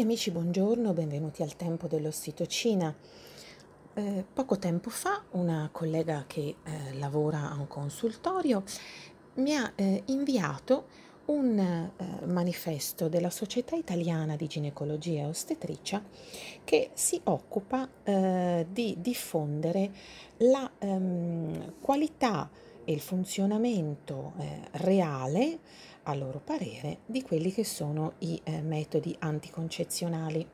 Cari amici, buongiorno, benvenuti al tempo dell'ossitocina. Eh, poco tempo fa una collega che eh, lavora a un consultorio mi ha eh, inviato un eh, manifesto della Società Italiana di Ginecologia e Ostetricia che si occupa eh, di diffondere la ehm, qualità e il funzionamento eh, reale a loro parere, di quelli che sono i eh, metodi anticoncezionali.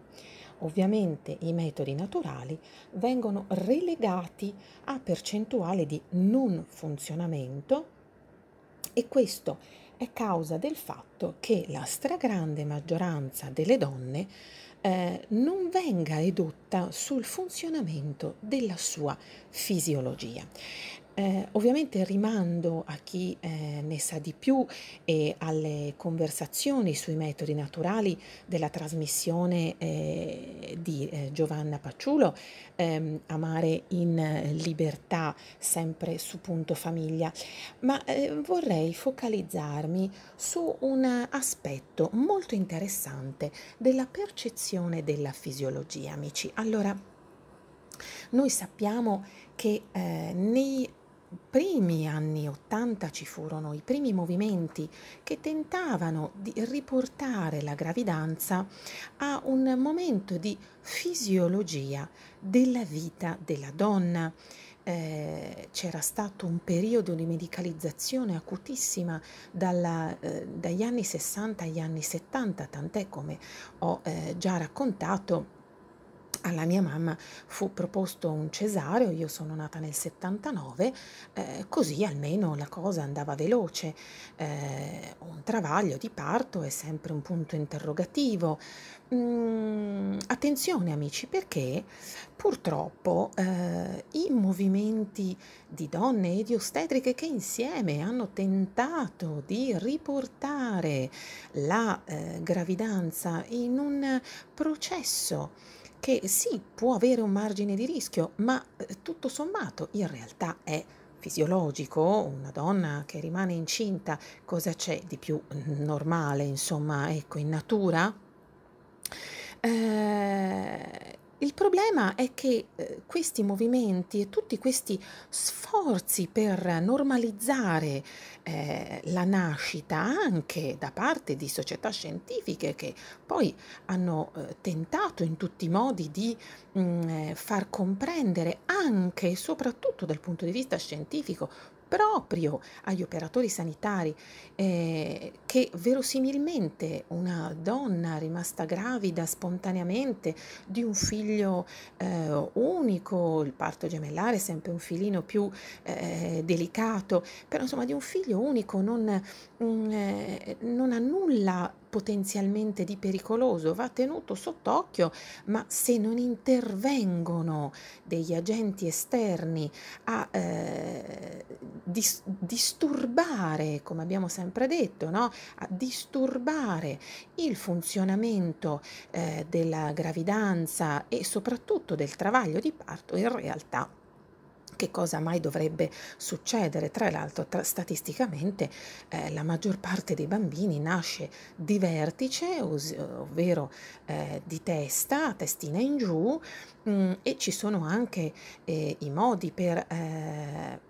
Ovviamente i metodi naturali vengono relegati a percentuali di non funzionamento e questo è causa del fatto che la stragrande maggioranza delle donne eh, non venga edotta sul funzionamento della sua fisiologia. Eh, ovviamente rimando a chi eh, ne sa di più e alle conversazioni sui metodi naturali della trasmissione eh, di eh, Giovanna Pacciulo, ehm, Amare in libertà, sempre su punto famiglia, ma eh, vorrei focalizzarmi su un aspetto molto interessante della percezione della fisiologia, amici. Allora, noi sappiamo che eh, nei primi anni 80 ci furono i primi movimenti che tentavano di riportare la gravidanza a un momento di fisiologia della vita della donna. Eh, c'era stato un periodo di medicalizzazione acutissima dalla, eh, dagli anni 60 agli anni 70, tant'è come ho eh, già raccontato alla mia mamma fu proposto un cesareo, io sono nata nel 79, eh, così almeno la cosa andava veloce. Eh, un travaglio di parto è sempre un punto interrogativo. Mm, attenzione amici perché purtroppo eh, i movimenti di donne e di ostetriche che insieme hanno tentato di riportare la eh, gravidanza in un processo che sì, può avere un margine di rischio, ma eh, tutto sommato in realtà è fisiologico, una donna che rimane incinta, cosa c'è di più normale, insomma, ecco, in natura? Eh, il problema è che eh, questi movimenti e tutti questi sforzi per normalizzare eh, la nascita anche da parte di società scientifiche che poi hanno eh, tentato in tutti i modi di mh, mm, eh, far comprendere anche e soprattutto dal punto di vista scientifico proprio agli operatori sanitari eh, che verosimilmente una donna rimasta gravida spontaneamente di un figlio eh, unico, il parto gemellare è sempre un filino più eh, delicato, però insomma di un figlio unico non, mm, eh, non ha nulla potenzialmente di pericoloso va tenuto sott'occhio, ma se non intervengono degli agenti esterni a eh, dis- disturbare, come abbiamo sempre detto, no? a disturbare il funzionamento eh, della gravidanza e soprattutto del travaglio di parto, in realtà che cosa mai dovrebbe succedere? Tra l'altro, tra, statisticamente, eh, la maggior parte dei bambini nasce di vertice, ov- ovvero eh, di testa, testina in giù, mh, mm, e ci sono anche eh, i modi per eh,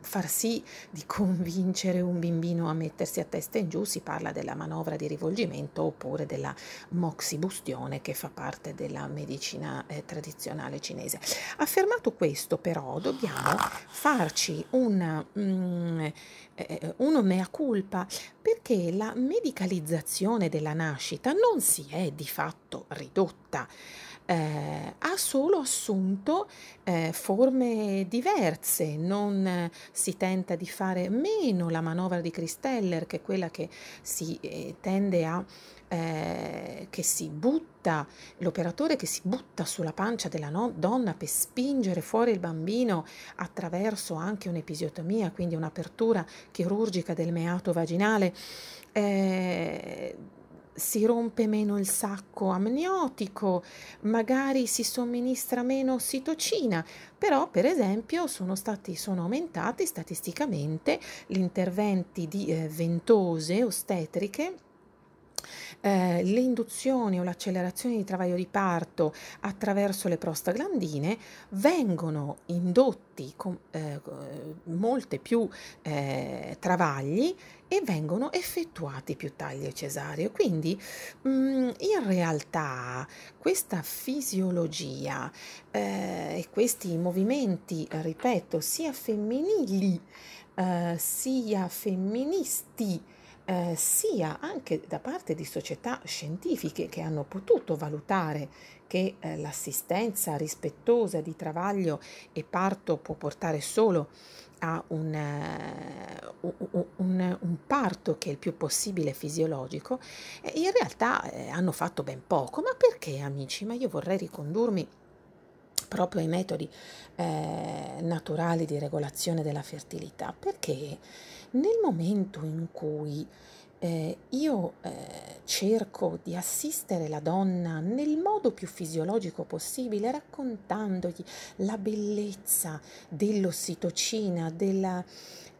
far sì di convincere un bambino a mettersi a testa in giù. Si parla della manovra di rivolgimento oppure della moxibustione che fa parte della medicina eh, tradizionale cinese. Affermato questo, però, dobbiamo farci una, mm, eh, uno mea culpa perché la medicalizzazione della nascita non si è di fatto ridotta. Eh, ha solo assunto eh, forme diverse, non eh, si tenta di fare meno la manovra di Christeller, che è quella che si eh, tende a eh, che si butta, l'operatore che si butta sulla pancia della no- donna per spingere fuori il bambino attraverso anche un'episiotomia, quindi un'apertura chirurgica del meato vaginale. Eh, si rompe meno il sacco amniotico, magari si somministra meno ossitocina, però per esempio sono, stati, sono aumentati statisticamente gli interventi di eh, ventose ostetriche eh, le induzioni o l'accelerazione di travaglio di parto attraverso le prostaglandine vengono indotti con eh, molte più eh, travagli e vengono effettuati più tagli cesareo. Quindi mh, mm, in realtà questa fisiologia eh, e questi movimenti, ripeto, sia femminili eh, sia femministi, eh, sia anche da parte di società scientifiche che hanno potuto valutare che eh, l'assistenza rispettosa di travaglio e parto può portare solo a un, uh, un, un, parto che è il più possibile fisiologico, eh, in realtà eh, hanno fatto ben poco. Ma perché amici? Ma io vorrei ricondurmi proprio ai metodi eh, naturali di regolazione della fertilità, perché nel momento in cui eh, io eh, cerco di assistere la donna nel modo più fisiologico possibile, raccontandogli la bellezza dell'ossitocina, della,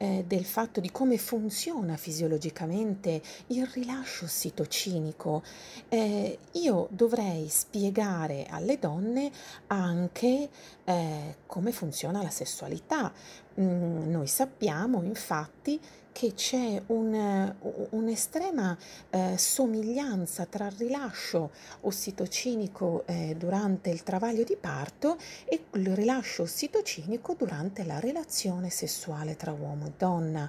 eh, del fatto di come funziona fisiologicamente il rilascio ossitocinico, eh, io dovrei spiegare alle donne anche eh, come funziona la sessualità. Mm, noi sappiamo infatti che c'è un, un'estrema eh, somiglianza tra il rilascio ossitocinico eh, durante il travaglio di parto e il rilascio ossitocinico durante la relazione sessuale tra uomo e donna.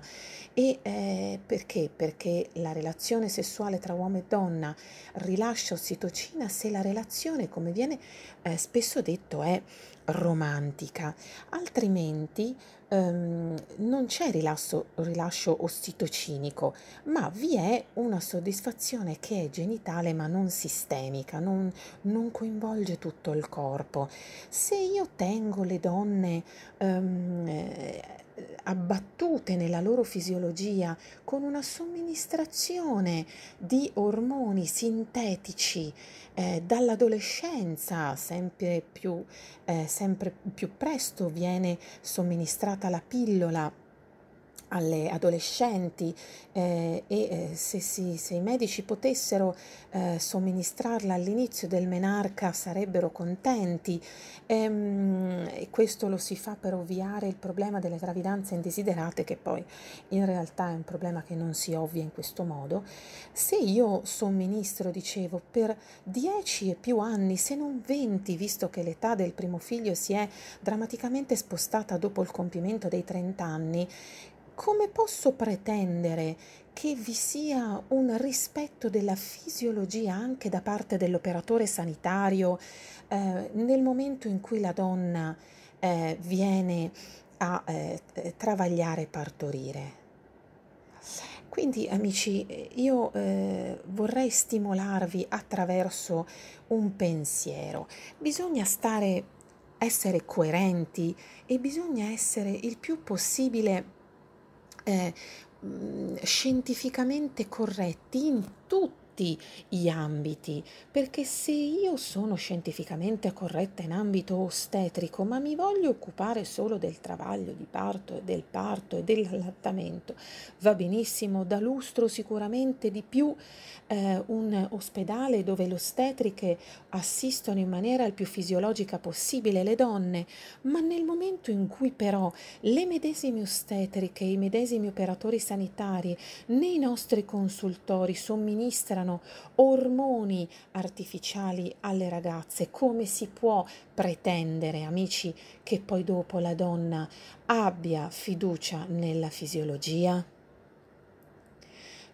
E eh, perché? Perché la relazione sessuale tra uomo e donna rilascia ossitocina se la relazione, come viene eh, spesso detto, è romantica, altrimenti ehm, non c'è rilascio, rilascio ossitocinico, ma vi è una soddisfazione che è genitale ma non sistemica, non, non coinvolge tutto il corpo. Se io tengo le donne ehm, abbattute nella loro fisiologia con una somministrazione di ormoni sintetici eh, dall'adolescenza sempre più, eh, sempre più presto viene somministrata la pillola alle adolescenti eh, e eh, se, si, se, i medici potessero eh, somministrarla all'inizio del menarca sarebbero contenti ehm, e questo lo si fa per ovviare il problema delle gravidanze indesiderate che poi in realtà è un problema che non si ovvia in questo modo. Se io somministro, dicevo, per 10 e più anni, se non 20, visto che l'età del primo figlio si è drammaticamente spostata dopo il compimento dei 30 anni, come posso pretendere che vi sia un rispetto della fisiologia anche da parte dell'operatore sanitario eh, nel momento in cui la donna eh, viene a eh, travagliare e partorire? Quindi amici, io eh, vorrei stimolarvi attraverso un pensiero. Bisogna stare, essere coerenti e bisogna essere il più possibile eh, scientificamente corretti in tutti tutti gli ambiti, perché se io sono scientificamente corretta in ambito ostetrico, ma mi voglio occupare solo del travaglio di parto e del parto e dell'allattamento, va benissimo, da lustro sicuramente di più eh, un ospedale dove le ostetriche assistono in maniera il più fisiologica possibile le donne, ma nel momento in cui però le medesime ostetriche, i medesimi operatori sanitari nei nostri consultori somministrano somministrano ormoni artificiali alle ragazze, come si può pretendere, amici, che poi dopo la donna abbia fiducia nella fisiologia?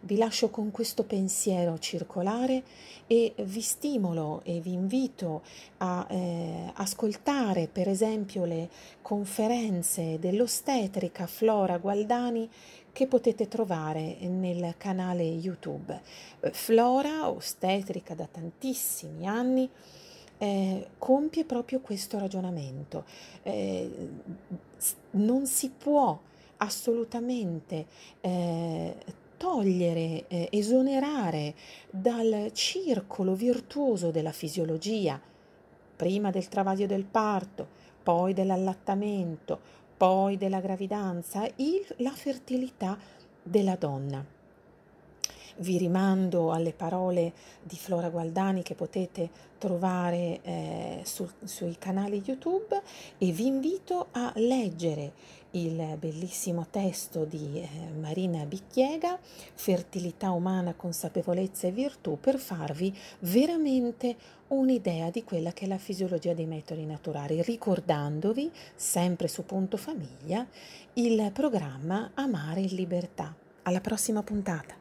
Vi lascio con questo pensiero circolare e vi stimolo e vi invito a eh, ascoltare per esempio le conferenze dell'ostetrica Flora Gualdani che potete trovare nel canale YouTube. Flora, ostetrica da tantissimi anni, eh, compie proprio questo ragionamento. Eh, non si può assolutamente eh, togliere, eh, esonerare dal circolo virtuoso della fisiologia, prima del travaglio del parto, poi dell'allattamento, poi della gravidanza, il, la fertilità della donna. Vi rimando alle parole di Flora Gualdani che potete trovare eh, su, sui canali YouTube e vi invito a leggere il bellissimo testo di eh, Marina Bicchiega, Fertilità umana, consapevolezza e virtù, per farvi veramente un'idea di quella che è la fisiologia dei metodi naturali, ricordandovi, sempre su Punto Famiglia, il programma Amare in Libertà. Alla prossima puntata!